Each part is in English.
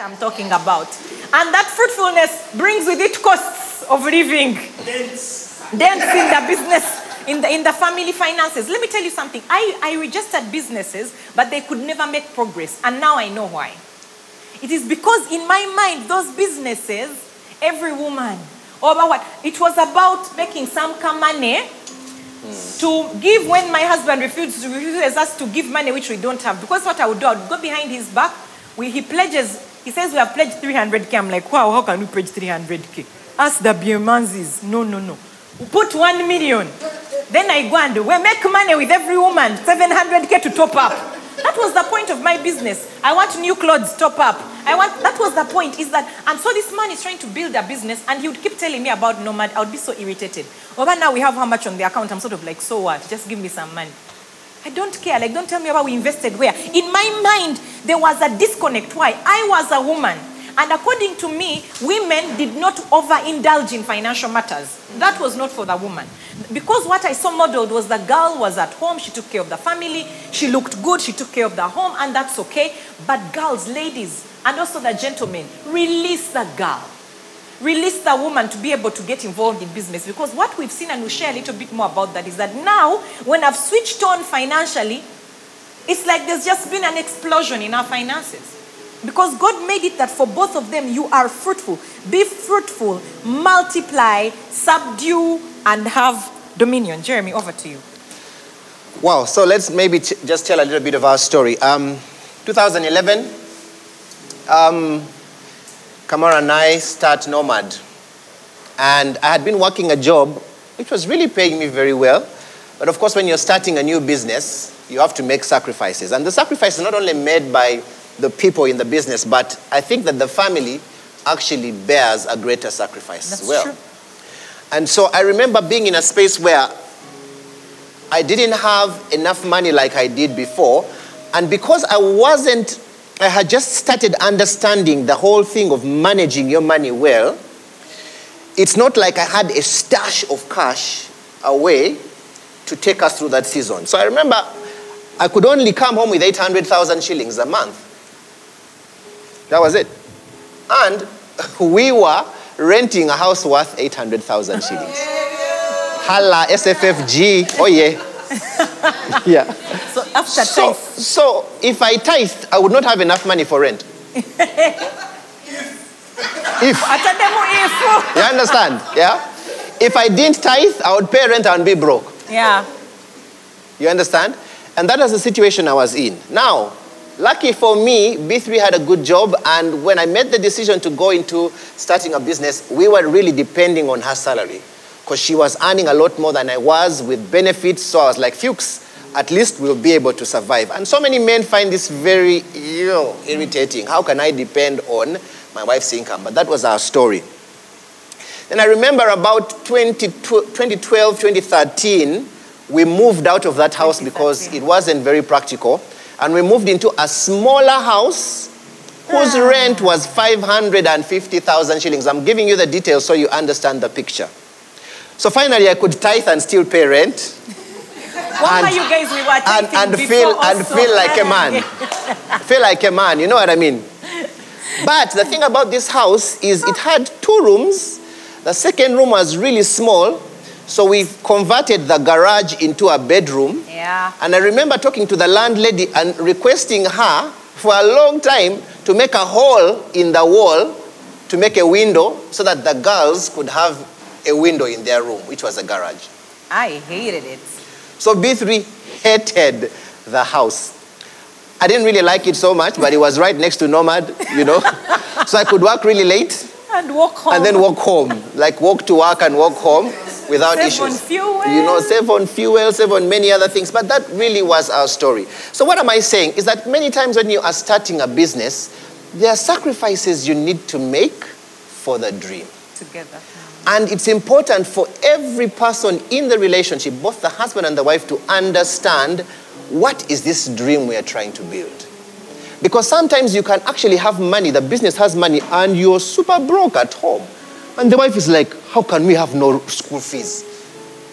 I'm talking about. And that fruitfulness brings with it costs of living. Dents. Dents in the business, in the, in the family finances. Let me tell you something. I, I registered businesses, but they could never make progress. And now I know why. It is because in my mind, those businesses, every woman, or about what? It was about making some money to give when my husband refuses, refuses us to give money which we don't have. Because what I would do, I would go behind his back. We, he pledges, he says we have pledged 300K. I'm like, wow, how can we pledge 300K? Ask the Biermanzis. No, no, no. We put 1 million. Then I go and we make money with every woman, 700K to top up. That was the point of my business. I want new clothes, top up. I want, that was the point, is that, and so this man is trying to build a business and he would keep telling me about Nomad. I would be so irritated. But now we have how much on the account? I'm sort of like, so what? Just give me some money. I don't care. Like, don't tell me about we invested where. In my mind, there was a disconnect. Why? I was a woman. And according to me, women did not overindulge in financial matters. That was not for the woman. Because what I saw modeled was the girl was at home, she took care of the family, she looked good, she took care of the home, and that's okay. But girls, ladies, and also the gentlemen, release the girl. Release the woman to be able to get involved in business. Because what we've seen, and we'll share a little bit more about that, is that now, when I've switched on financially, it's like there's just been an explosion in our finances. Because God made it that for both of them, you are fruitful. Be fruitful, multiply, subdue, and have dominion. Jeremy, over to you. Wow, so let's maybe t- just tell a little bit of our story. Um, 2011, um, Kamara and I start Nomad. And I had been working a job which was really paying me very well. But of course, when you're starting a new business, you have to make sacrifices. And the sacrifice is not only made by the people in the business, but I think that the family actually bears a greater sacrifice That's as well. true. And so I remember being in a space where I didn't have enough money like I did before. And because I wasn't, I had just started understanding the whole thing of managing your money well, it's not like I had a stash of cash away to take us through that season. So I remember I could only come home with 800,000 shillings a month. That was it. And we were renting a house worth 800,000 shillings. Hala, SFFG, oh yeah. yeah. So after So, tithe, so if I tithed, I would not have enough money for rent. if, ifu. you understand? Yeah? If I didn't tithe, I would pay rent and be broke. Yeah. You understand? And that was the situation I was in. Now, lucky for me, B3 had a good job, and when I made the decision to go into starting a business, we were really depending on her salary because she was earning a lot more than I was with benefits. So I was like, Fuchs, at least we'll be able to survive. And so many men find this very ew, irritating. How can I depend on my wife's income? But that was our story. Then I remember about 20, 2012, 2013, we moved out of that house because it wasn't very practical. And we moved into a smaller house whose Ah. rent was 550,000 shillings. I'm giving you the details so you understand the picture. So finally, I could tithe and still pay rent What And- you guys we were and, and, feel, and feel like a man. feel like a man, you know what I mean? But the thing about this house is it had two rooms. The second room was really small, so we converted the garage into a bedroom. Yeah. And I remember talking to the landlady and requesting her for a long time to make a hole in the wall to make a window so that the girls could have a window in their room, which was a garage. I hated it. So B3 hated the house. I didn't really like it so much, but it was right next to Nomad, you know. so I could work really late And walk home. and then walk home, like walk to work and walk home without Save issues. on fuel. You know, save on fuel, save on many other things. But that really was our story. So what am I saying is that many times when you are starting a business, there are sacrifices you need to make for the dream. together. And it's important for every person in the relationship, both the husband and the wife, to understand what is this dream we are trying to build. Because sometimes you can actually have money, the business has money, and you're super broke at home. And the wife is like, How can we have no school fees?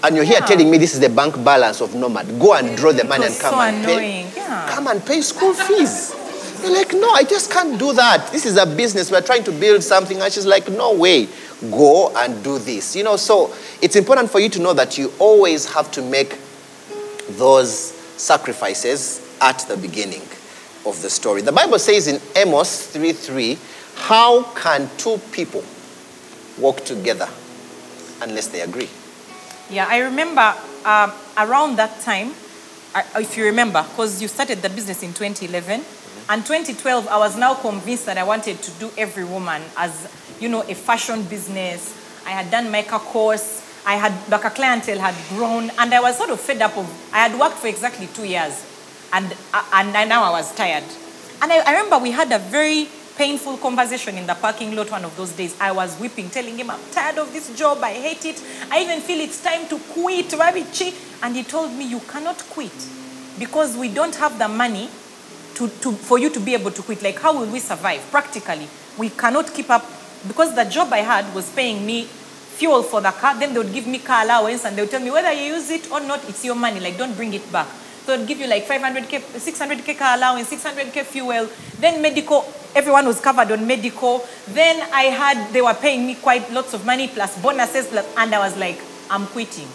And you're here Yeah. telling me this is the bank balance of Nomad. Go and draw the It money and come so and pay. Yeah. Come and pay school fees. You're like, no, I just can't do that. This is a business. We're trying to build something. And she's like, no way. Go and do this. You know, so it's important for you to know that you always have to make those sacrifices at the beginning of the story. The Bible says in Amos 3 3, how can two people walk together unless they agree? Yeah, I remember um, around that time, if you remember, because you started the business in 2011, and 2012, I was now convinced that I wanted to do every woman as, you know, a fashion business. I had done Mecca course. I had, like a clientele had grown, and I was sort of fed up of, I had worked for exactly two years, and, uh, and I, now I was tired. And I, I remember we had a very painful conversation in the parking lot one of those days. I was weeping, telling him, I'm tired of this job, I hate it. I even feel it's time to quit. And he told me, You cannot quit because we don't have the money to, to, for you to be able to quit. Like, how will we survive? Practically, we cannot keep up because the job I had was paying me fuel for the car. Then they would give me car allowance and they would tell me whether you use it or not, it's your money. Like, don't bring it back. So they'd give you like 500k, 600k car allowance, 600k fuel. Then medical, everyone was covered on medical. Then I had, they were paying me quite lots of money plus bonuses, plus, and I was like, I'm quitting.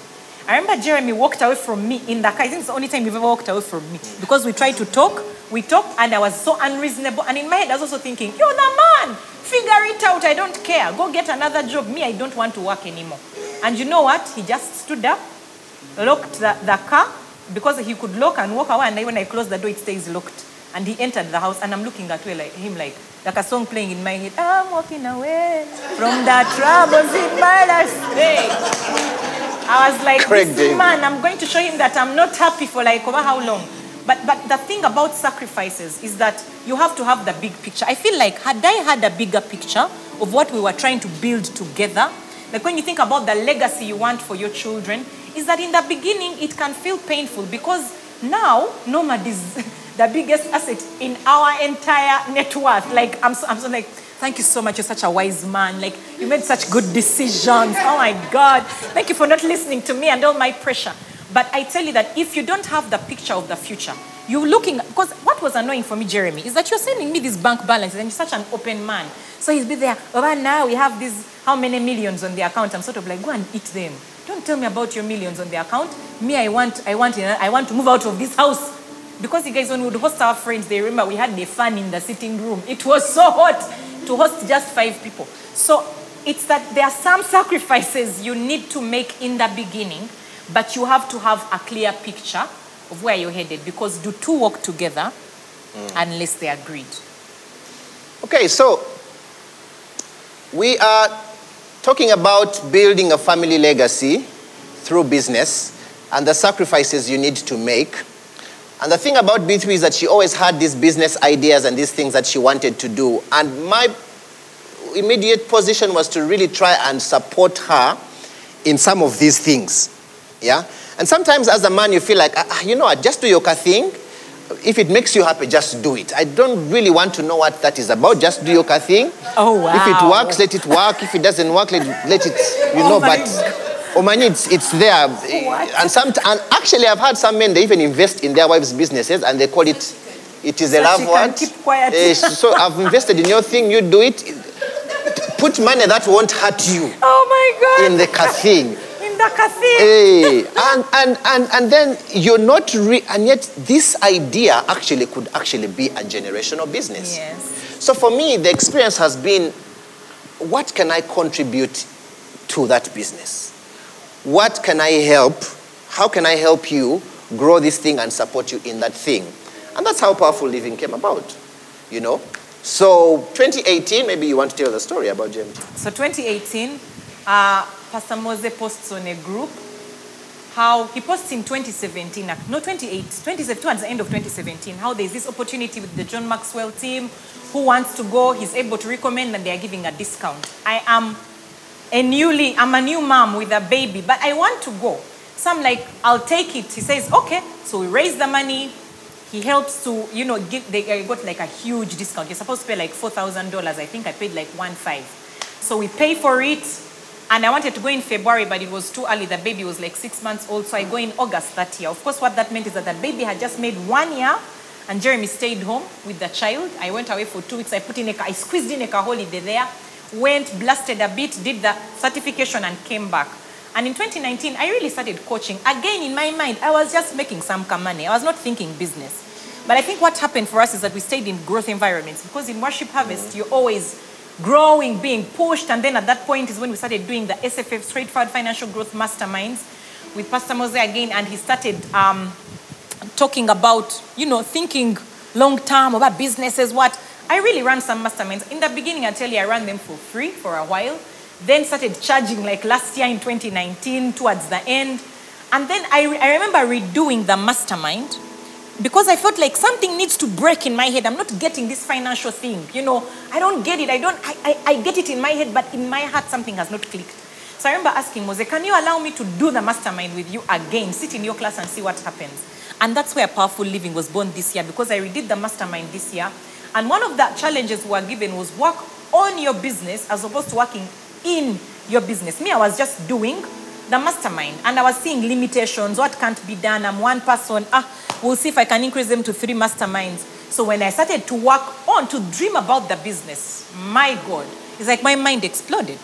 I remember Jeremy walked away from me in the car. I think it's the only time you've ever walked away from me mm. because we tried to talk. We talked, and I was so unreasonable. And in my head, I was also thinking, "You're the man. Figure it out. I don't care. Go get another job. Me, I don't want to work anymore." And you know what? He just stood up, locked the, the car because he could lock and walk away. And when I closed the door, it stays locked. And he entered the house, and I'm looking at him like like a song playing in my head. I'm walking away from the troubles in my life. Hey. I was like, Craig this David. man, I'm going to show him that I'm not happy for like over how long. But, but the thing about sacrifices is that you have to have the big picture. I feel like had I had a bigger picture of what we were trying to build together, like when you think about the legacy you want for your children, is that in the beginning it can feel painful because now Nomad is the biggest asset in our entire net worth. Like I'm so, I'm so like, thank you so much. You're such a wise man. Like you made such good decisions. Oh my God. Thank you for not listening to me and all my pressure. But I tell you that if you don't have the picture of the future, you're looking because what was annoying for me, Jeremy, is that you're sending me these bank balances and you're such an open man. So he's been there, oh, but now we have this how many millions on the account. I'm sort of like, go and eat them. Don't tell me about your millions on the account. Me, I want, I want, I want to move out of this house. Because you guys, when we would host our friends, they remember we had the fan in the sitting room. It was so hot to host just five people. So it's that there are some sacrifices you need to make in the beginning, but you have to have a clear picture of where you're headed because do two work together mm. unless they agreed. Okay, so we are talking about building a family legacy through business and the sacrifices you need to make. And the thing about B3 is that she always had these business ideas and these things that she wanted to do. And my immediate position was to really try and support her in some of these things. Yeah? And sometimes as a man, you feel like, ah, you know what, just do your thing. If it makes you happy, just do it. I don't really want to know what that is about. Just do your thing. Oh, wow. If it works, let it work. If it doesn't work, let, let it, you Oh know, my but Omani, it's, it's there. And, some, and actually, I've had some men, they even invest in their wives' businesses and they call it, it is a So love what? keep quiet. Eh, so I've invested in your thing, you do it. Put money that won't hurt you Oh my God. in the thing. In the cafe. Hey, and, and, and, and then you're not, re- and yet this idea actually could actually be a generational business. Yes. So for me, the experience has been what can I contribute to that business? What can I help? How can I help you grow this thing and support you in that thing? And that's how Powerful Living came about, you know? So 2018, maybe you want to tell the story about GMT. So 2018, uh, Pastor Mose posts on a group how he posts in 2017, ac- uh, no 28, 2017, towards the end of 2017, how there's this opportunity with the John Maxwell team who wants to go, he's able to recommend and they are giving a discount. I am a newly, I'm a new mom with a baby, but I want to go. So I'm like, I'll take it. He says, okay. So we raise the money. He helps to, you know, give, they got like a huge discount. You're supposed to pay like $4,000. I think I paid like one five. So we pay for it. And I wanted to go in February, but it was too early. The baby was like six months old. So I go in August that year. Of course, what that meant is that the baby had just made one year and Jeremy stayed home with the child. I went away for two weeks. I put in a, I squeezed in a holiday there, went, blasted a bit, did the certification and came back. And in 2019, I really started coaching. Again, in my mind, I was just making some money. I was not thinking business. But I think what happened for us is that we stayed in growth environments because in Worship Harvest, you're always growing, being pushed. And then at that point is when we started doing the SFF, Straightforward Financial Growth Masterminds, with Pastor Mose again. And he started um, talking about, you know, thinking long term about businesses, what. I really ran some masterminds. In the beginning, I tell you, I ran them for free for a while. Then started charging like last year in 2019 towards the end. And then I, I remember redoing the mastermind because I felt like something needs to break in my head. I'm not getting this financial thing. You know, I don't get it. I don't, I, I, I get it in my head, but in my heart, something has not clicked. So I remember asking Mose, can you allow me to do the mastermind with you again? Sit in your class and see what happens. And that's where Powerful Living was born this year because I redid the mastermind this year. And one of the challenges we were given was work on your business as opposed to working in your business. Me, I was just doing the mastermind and I was seeing limitations, what can't be done. I'm one person. Ah, we'll see if I can increase them to three masterminds. So when I started to work on, to dream about the business, my God, it's like my mind exploded.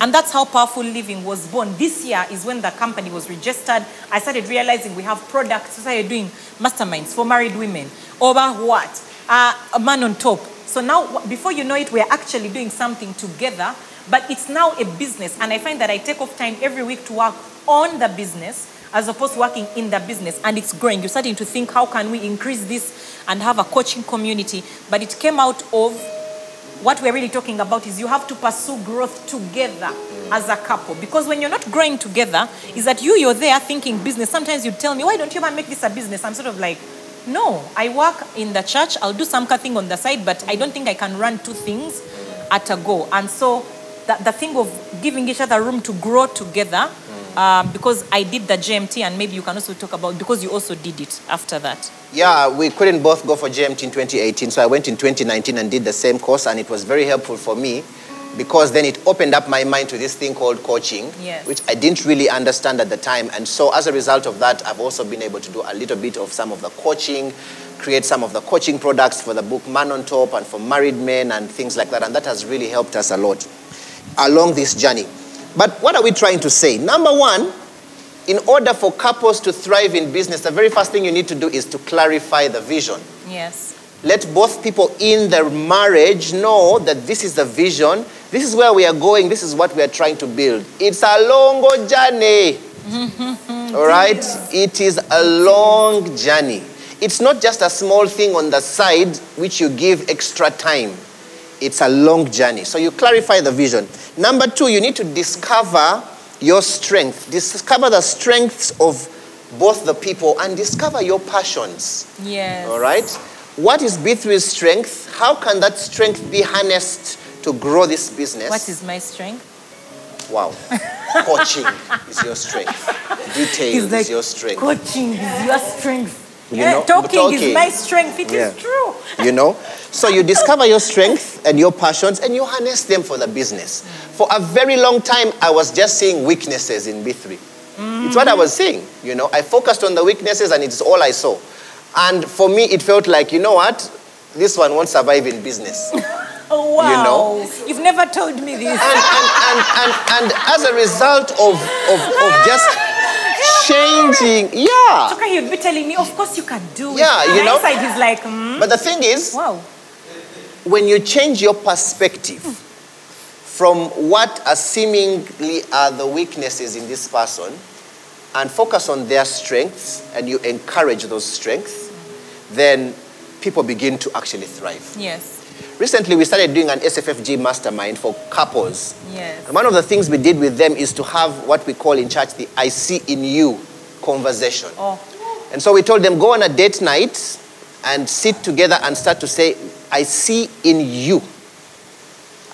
And that's how Powerful Living was born. This year is when the company was registered. I started realizing we have products. So I started doing masterminds for married women. Over what? Uh, a man on top. So now, before you know it, we're actually doing something together, but it's now a business. And I find that I take off time every week to work on the business as opposed to working in the business. And it's growing. You're starting to think, how can we increase this and have a coaching community? But it came out of what we're really talking about is you have to pursue growth together as a couple because when you're not growing together is that you you're there thinking business sometimes you tell me why don't you man make this a business i'm sort of like no i work in the church i'll do some thing on the side but i don't think i can run two things at a go and so the, the thing of giving each other room to grow together um, because i did the gmt and maybe you can also talk about because you also did it after that Yeah, we couldn't both go for GMT in 2018, so I went in 2019 and did the same course, and it was very helpful for me because then it opened up my mind to this thing called coaching, Yes. which I didn't really understand at the time. And so, as a result of that, I've also been able to do a little bit of some of the coaching, create some of the coaching products for the book Man on Top and for married men and things like that. And that has really helped us a lot along this journey. But what are we trying to say? Number one, in order for couples to thrive in business, the very first thing you need to do is to clarify the vision. yes Let both people in the marriage know that this is the vision, this is where we are going, this is what we are trying to build. It's a long journey. All right? It is a long journey. It's not just a small thing on the side which you give extra time. It's a long journey. So you clarify the vision. Number two, you need to discover your strength. Discover the strengths of both the people and discover your passions. yes All right? What is B3's strength? How can that strength be harnessed to grow this business? what is my strength wow. Coaching is your strength. Detail like is your strength. Coaching is your strength. You know, talking, talking. is my strength. It is Yeah. true. you know so you discover your strength and your passions and you harness them for the business for a very long time i was just seeing weaknesses in b3 it's what i was seeing you know i focused on the weaknesses and it's all i saw and for me it felt like you know what this one won't survive in business Oh, wow. You know? You've never told me this. and, and, and, and, and as a result of, of, of just changing yeah Chuka, he'd be telling me, of course you can do it. Yeah, you know. Inside, he's like, hmm? but the thing is wow. when you change your perspective from what are seemingly are the weaknesses in this person and focus on their strengths and you encourage those strengths, then people begin to actually thrive. Yes. Recently, we started doing an SFFG mastermind for couples. Yes. And one of the things we did with them is to have what we call in church the I see in you conversation. Oh, And so we told them, go on a date night and sit together and start to say, I see in you.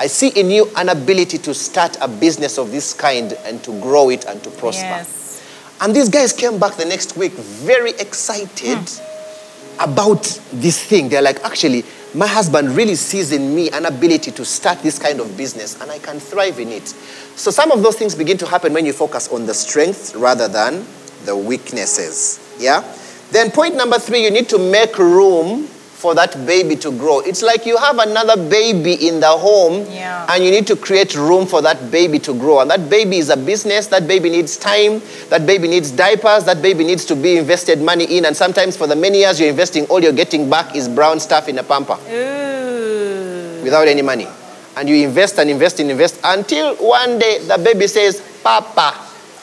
I see in you an ability to start a business of this kind and to grow it and to prosper. Yes. And these guys came back the next week very excited hmm. about this thing. They're like, actually, my husband really sees in me an ability to start this kind of business and I can thrive in it. So some of those things begin to happen when you focus on the strengths rather than the weaknesses. Yeah? Then point number three, you need to make room for that baby to grow. It's like you have another baby in the home Yeah. and you need to create room for that baby to grow. And that baby is a business, that baby needs time, that baby needs diapers, that baby needs to be invested money in. And sometimes for the many years you're investing, all you're getting back is brown stuff in a pamper Ooh. without any money. And you invest and invest and invest until one day the baby says, Papa.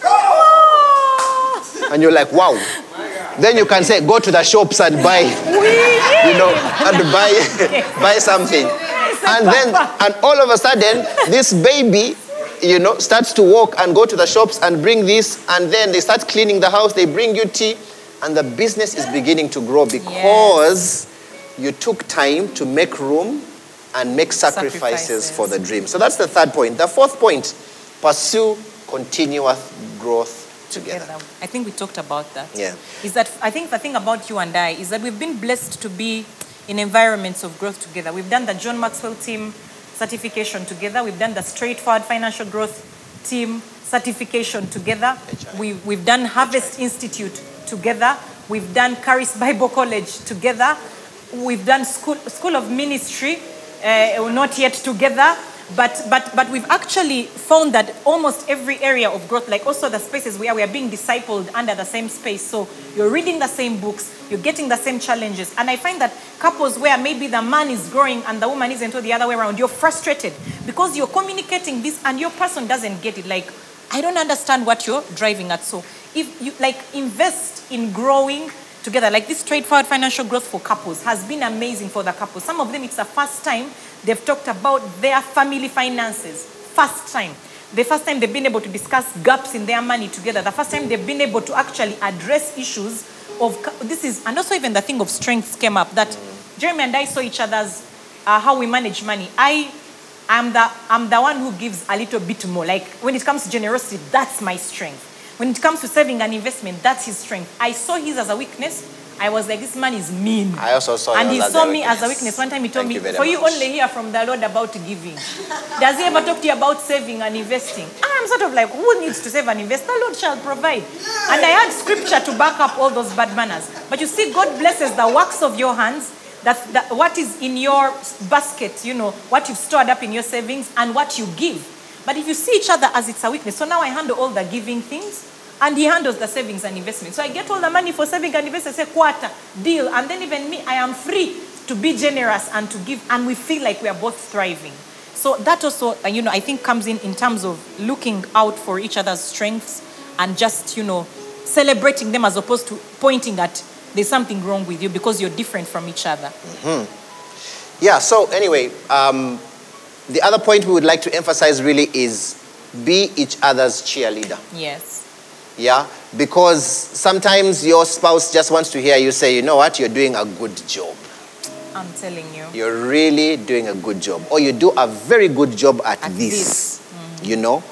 And you're like, wow. Then you can say, go to the shops and buy, you know, and buy, buy something. And then, and all of a sudden, this baby, you know, starts to walk and go to the shops and bring this, and then they start cleaning the house, they bring you tea, and the business is beginning to grow because you took time to make room and make sacrifices, Sacrifices. for the dream. So that's the third point. The fourth point pursue continuous growth together. together. I think we talked about that. Yeah. Is that I think the thing about you and I is that we've been blessed to be in environments of growth together. We've done the John Maxwell team certification together. We've done the Straightforward Financial Growth team certification together. We, we've done Harvest Institute together. We've done Charis Bible College together. We've done School, School of Ministry, uh, not yet together. But, but, but we've actually found that almost every area of growth, like also the spaces where we are being discipled under the same space. So you're reading the same books, you're getting the same challenges. And I find that couples where maybe the man is growing and the woman isn't, or the other way around, you're frustrated because you're communicating this and your person doesn't get it. Like, I don't understand what you're driving at. So if you like invest in growing together, like this straightforward financial growth for couples has been amazing for the couples. Some of them, it's the first time they've talked about their family finances. First time. The first time they've been able to discuss gaps in their money together. The first time they've been able to actually address issues of this is, and also even the thing of strengths came up that Jeremy and I saw each other's uh, how we manage money. I I'm the, I'm the one who gives a little bit more. Like when it comes to generosity, that's my strength. When it comes to saving and investment, that's his strength. I saw his as a weakness. I was like, this man is mean. I also saw and he saw me as a weakness. One time he told Thank me, you for you much. only hear from the Lord about giving. Does he ever talk to you about saving and investing? I'm sort of like, who needs to save and invest? The Lord shall provide. And I had scripture to back up all those bad manners. But you see, God blesses the works of your hands. That's that what is in your basket, you know, what you've stored up in your savings and what you give. But if you see each other as it's a weakness, so now I handle all the giving things and he handles the savings and investment. So I get all the money for saving and investment, say quarter, deal. And then even me, I am free to be generous and to give. And we feel like we are both thriving. So that also, uh, you know, I think comes in in terms of looking out for each other's strengths and just, you know, celebrating them as opposed to pointing at there's something wrong with you because you're different from each other. Yeah, so anyway, um, the other point we would like to emphasize really is be each other's cheerleader. Yes. Yeah, because sometimes your spouse just wants to hear you say, you know what, you're doing a good job. I'm telling you. You're really doing a good job. Or you do a very good job at, At this. You know,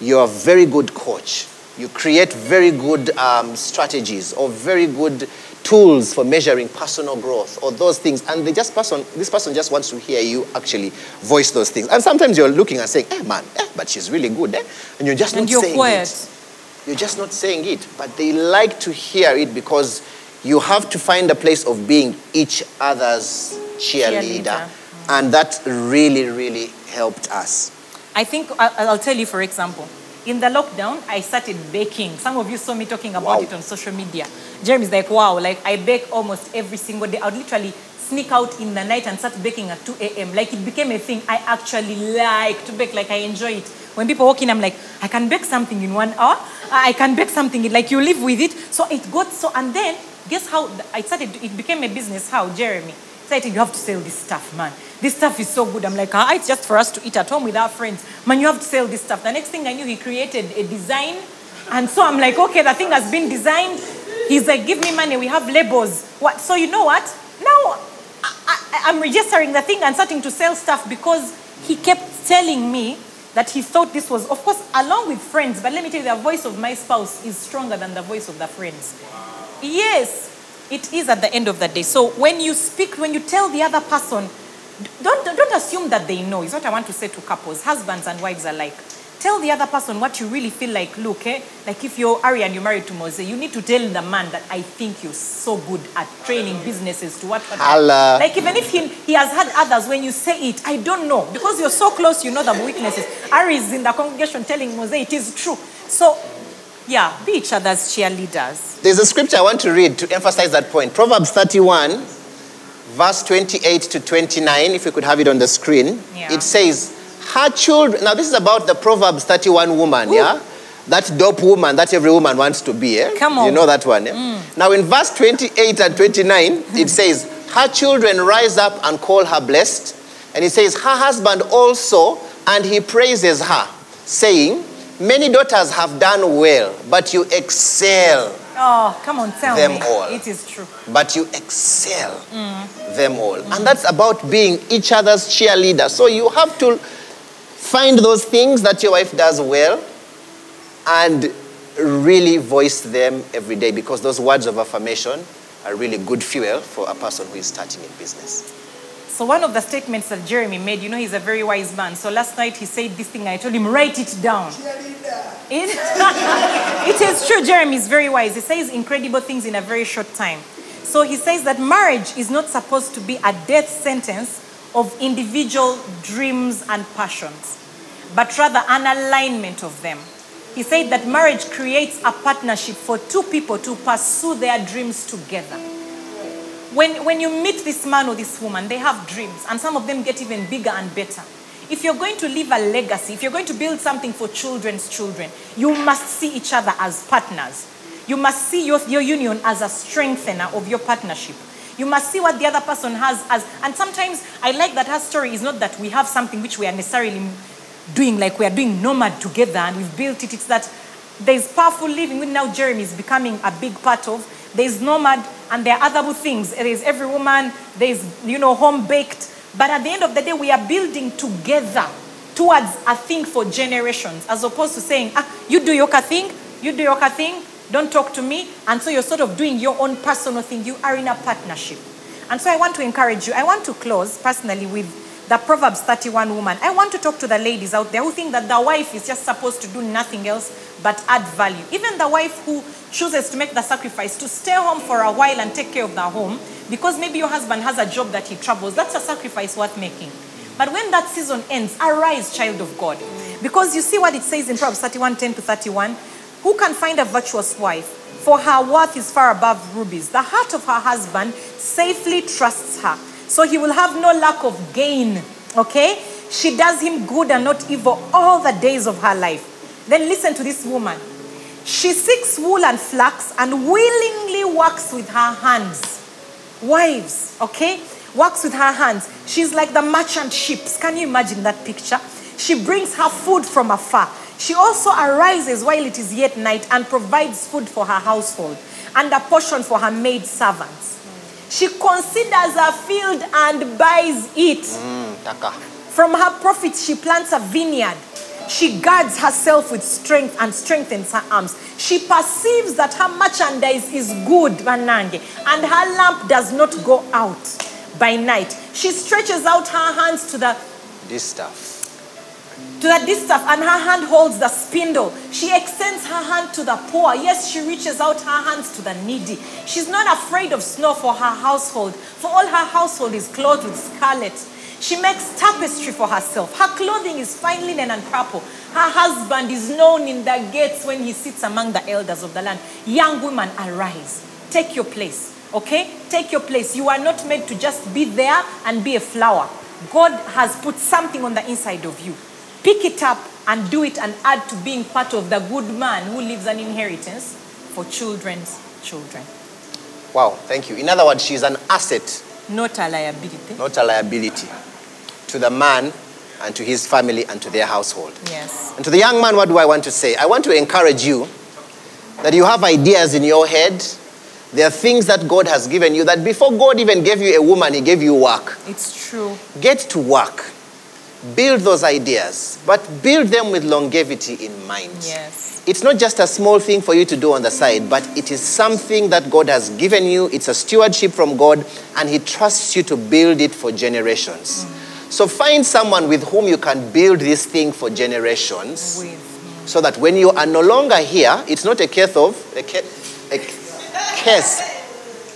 you're a very good coach. You create very good um, strategies or very good tools for measuring personal growth or those things. And they just person, this person just wants to hear you actually voice those things. And sometimes you're looking and saying, eh, man, eh, but she's really good. Eh? And you're just And not you're saying quiet. it. You're just not saying it, but they like to hear it because you have to find a place of being each other's cheerleader. Cheerleader. And that really, really helped us. I think I'll tell you, for example, in the lockdown, I started baking. Some of you saw me talking about Wow. it on social media. Jeremy's like, wow, like I bake almost every single day. I would literally sneak out in the night and start baking at 2 a.m. Like it became a thing. I actually like to bake, like I enjoy it. When people walk in, I'm like, I can bake something in one hour. I can bake something, like you live with it. So it got so, and then guess how I started, it became a business. How, Jeremy? Said, you have to sell this stuff, man. This stuff is so good. I'm like, ah, it's just for us to eat at home with our friends. Man, you have to sell this stuff. The next thing I knew, he created a design. And so I'm like, okay, the thing has been designed. He's like, give me money. We have labels. What? So you know what? Now I, I'm registering the thing and starting to sell stuff because he kept telling me that he thought this was, of course, along with friends, but let me tell you, the voice of my spouse is stronger than the voice of the friends. Yes, it is at the end of the day. So when you speak, when you tell the other person, don't, don't assume that they know. Is what I want to say to couples, husbands and wives alike. Tell the other person what you really feel like. Look, eh? Like if you're Ari and you're married to Mose, you need to tell the man that I think you're so good at training businesses to what. what Allah. like even if he, he has had others, when you say it, I don't know because you're so close, you know the weaknesses. Ari is in the congregation telling Mose it is true. So, yeah, be each other's cheerleaders. There's a scripture I want to read to emphasize that point. Proverbs 31, verse 28 to 29, if you could have it on the screen. Yeah. It says, Her children, now this is about the Proverbs 31 woman, yeah? That dope woman that every woman wants to be, eh? Come on. You know that one, eh? Now in verse 28 and 29, it says, Her children rise up and call her blessed. And it says, Her husband also, and he praises her, saying, Many daughters have done well, but you excel Oh, come on, tell Them me. all. It is true. but you excel mm. them all. And that's about being each other's cheerleader. So you have to find those things that your wife does well and really voice them every day because those words of affirmation are really good fuel for a person who is starting in business. So one of the statements that Jeremy made, you know, he's a very wise man. So last night he said this thing. I told him write it down. It, it is true. Jeremy is very wise. He says incredible things in a very short time. So he says that marriage is not supposed to be a death sentence of individual dreams and passions, but rather an alignment of them. He said that marriage creates a partnership for two people to pursue their dreams together when, when you meet this man or this woman, they have dreams, and some of them get even bigger and better. If you're going to leave a legacy, if you're going to build something for children's children, you must see each other as partners. You must see your, your union as a strengthener of your partnership. You must see what the other person has as, and sometimes I like that her story is not that we have something which we are necessarily doing, like we are doing nomad together and we've built it. It's that there's powerful living, which now Jeremy is becoming a big part of. There's nomad, and there are other things. There's every woman, there's, you know, home baked. But at the end of the day, we are building together towards a thing for generations, as opposed to saying, ah, you do your thing, you do your thing, don't talk to me. And so you're sort of doing your own personal thing. You are in a partnership. And so I want to encourage you. I want to close personally with the Proverbs 31 woman. I want to talk to the ladies out there who think that the wife is just supposed to do nothing else but add value. Even the wife who chooses to make the sacrifice to stay home for a while and take care of the home because maybe your husband has a job that he travels, that's a sacrifice worth making. But when that season ends, arise, child of God. Because you see what it says in Proverbs 31 10 to 31. Who can find a virtuous wife? For her worth is far above rubies. The heart of her husband safely trusts her. So he will have no lack of gain. Okay? She does him good and not evil all the days of her life. Then listen to this woman. She seeks wool and flax and willingly works with her hands. Wives, okay? Works with her hands. She's like the merchant ships. Can you imagine that picture? She brings her food from afar. She also arises while it is yet night and provides food for her household and a portion for her maid servants. She considers her field and buys it. Mm. From her profits, she plants a vineyard. She guards herself with strength and strengthens her arms. She perceives that her merchandise is good, Banange, and her lamp does not go out by night. She stretches out her hands to the This stuff. to the distaff, and her hand holds the spindle. She extends her hand to the poor. Yes, she reaches out her hands to the needy. She's not afraid of snow for her household, for all her household is clothed with scarlet. She makes tapestry for herself. Her clothing is fine linen and purple. Her husband is known in the gates when he sits among the elders of the land. Young women, arise. Take your place. Okay? Take your place. You are not made to just be there and be a flower. God has put something on the inside of you. Pick it up and do it and add to being part of the good man who leaves an inheritance for children's children. Wow, thank you. In other words, she's an asset, Not a liability. not a liability to the man and to his family and to their household. Yes. And to the young man, what do I want to say? I want to encourage you that you have ideas in your head. There are things that God has given you that before God even gave you a woman, He gave you work. It's true. Get to work. build those ideas, but build them with longevity in mind. Yes. It's not just a small thing for you to do on the side, but it is something that God has given you. It's a stewardship from God, and He trusts you to build it for generations. Mm. So find someone with whom you can build this thing for generations so that when you are no longer here, it's not a case of a, ca- a case.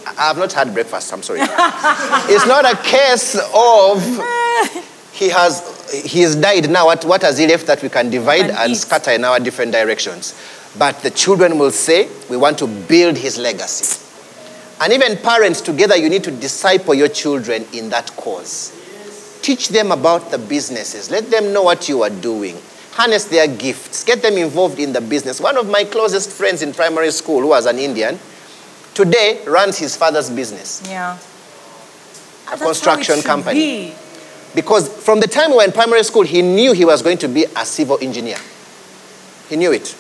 I have not had breakfast. I'm sorry. it's not a case of he has he has died now. What, what has he left that we can divide And and scatter in our different directions? But the children will say we want to build his legacy. And even parents together, you need to disciple your children in that cause. Teach them about the businesses. Let them know what you are doing. Harness their gifts. Get them involved in the business. One of my closest friends in primary school, who was an Indian, today runs his father's business. yeah. A That's construction company. be. Because from the time we were in primary school, he knew he was going to be a civil engineer. He knew it.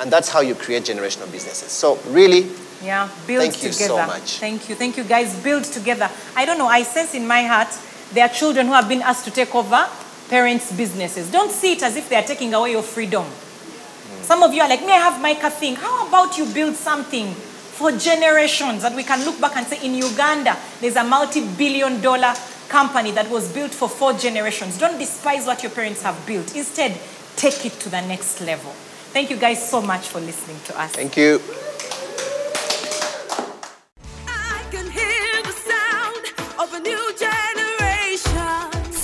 And that's how you create generational businesses. So, really, Yeah, build Thank you so together. much. Thank you. Thank you, guys. Build together. I don't know. I sense in my heart there are children who have been asked to take over parents' businesses. Don't see it as if they are taking away your freedom. Hmm. Some of you are like, may I have my thing? How about you build something for generations that we can look back and say, in Uganda, there's a multi billion dollar company that was built for four generations. Don't despise what your parents have built. Instead, take it to the next level. Thank you guys so much for listening to us. thank you.